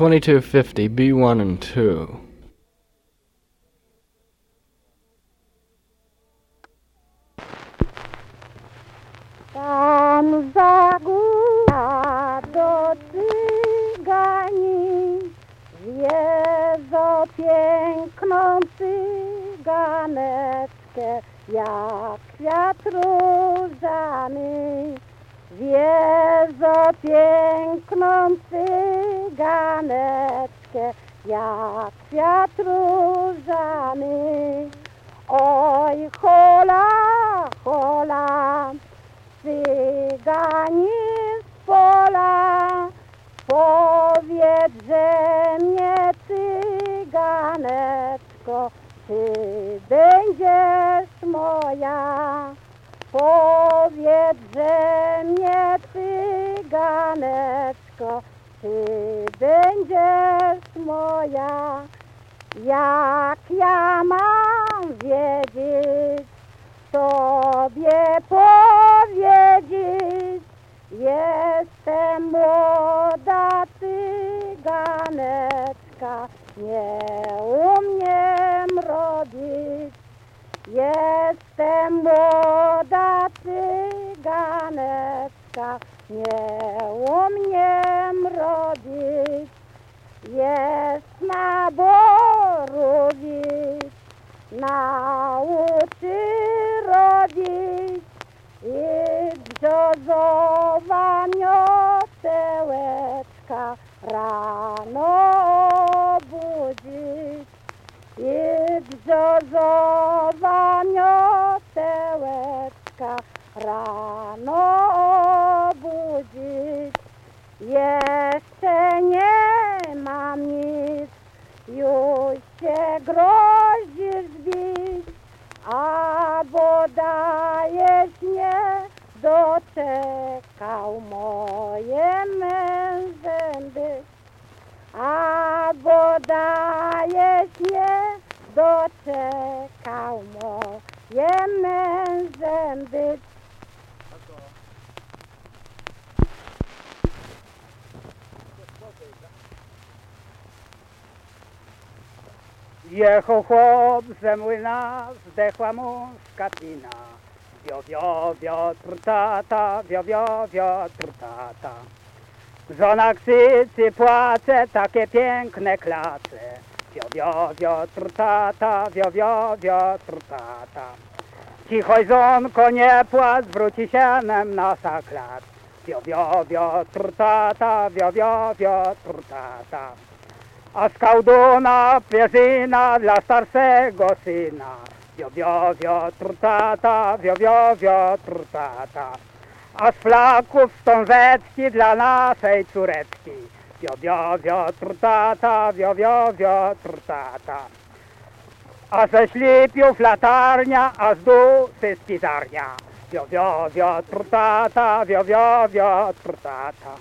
2250, B1 and 2. Tam za góra do cygani Wiedzą piękną cyganeczkę Jak kwiat różany Wiedzą piękną cyganeczkę Jak kwiat różany Oj hola, hola Cygani z pola, powiedz, że mnie cyganeczko, ty będziesz moja. Powiedz, że mnie cyganeczko, ty będziesz moja. Jak ja mam wiedzieć, Tobie powiedzieć, jestem młoda cyganeczka, nie umiem robić. Jestem młoda cyganeczka, nie umiem robić. Jest na borowicz, nauczy robić i brzozowa miotełeczka rano obudzić i brzozowa miotełeczka rano dajesz nie doczekał moje mężem być. A bo dajesz nie doczekał moje mężem być. Jechał chłop ze młyna, zdechła mu skatina. Wio, wio, wiotr tata, wio, wio, wiotr tata. Żona krzyczy, płacze, takie piękne klacze. Wio, wio, wiotr tata, wio, wio, wiotr tata. Cicho, żonko, nie płacz, wróci się nam nasza klacz. Wio, wio, wiotr tata, wio, wio, wiotr tata. A z kałduna pierzyna dla starszego syna. Wio, wio, wiotr tata, wio, wio, wiotr tata. A z flaków wstążeczki dla naszej córeczki. Wio, wio, wiotr tata, wio, wio, wiotr tata. A ze ślipiów latarnia, a z dusy spizarnia. Wio, wio, wiotr tata, wio, wio, wiotr tata.